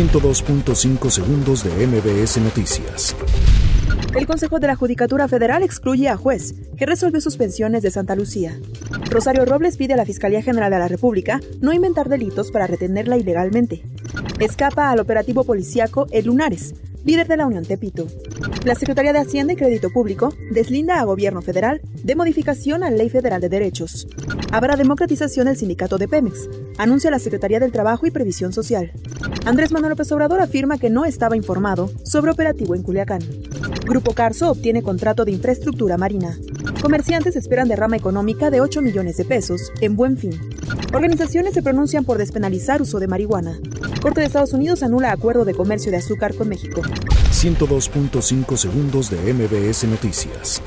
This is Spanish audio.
102.5 segundos de MBS Noticias. El Consejo de la Judicatura Federal excluye a juez que resuelve suspensiones de Santa Lucía. Rosario Robles pide a la Fiscalía General de la República no inventar delitos para retenerla ilegalmente. Escapa al operativo policíaco El Lunares, líder de la Unión Tepito. La Secretaría de Hacienda y Crédito Público deslinda a Gobierno Federal de modificación a Ley Federal de Derechos. Habrá democratización del sindicato de Pemex, anuncia la Secretaría del Trabajo y Previsión Social. Andrés Manuel López Obrador afirma que no estaba informado sobre operativo en Culiacán. Grupo Carso obtiene contrato de infraestructura marina. Comerciantes esperan derrama económica de 8 millones de pesos en buen fin. Organizaciones se pronuncian por despenalizar uso de marihuana. Corte de Estados Unidos anula acuerdo de comercio de azúcar con México. 102.5 segundos de MBS Noticias.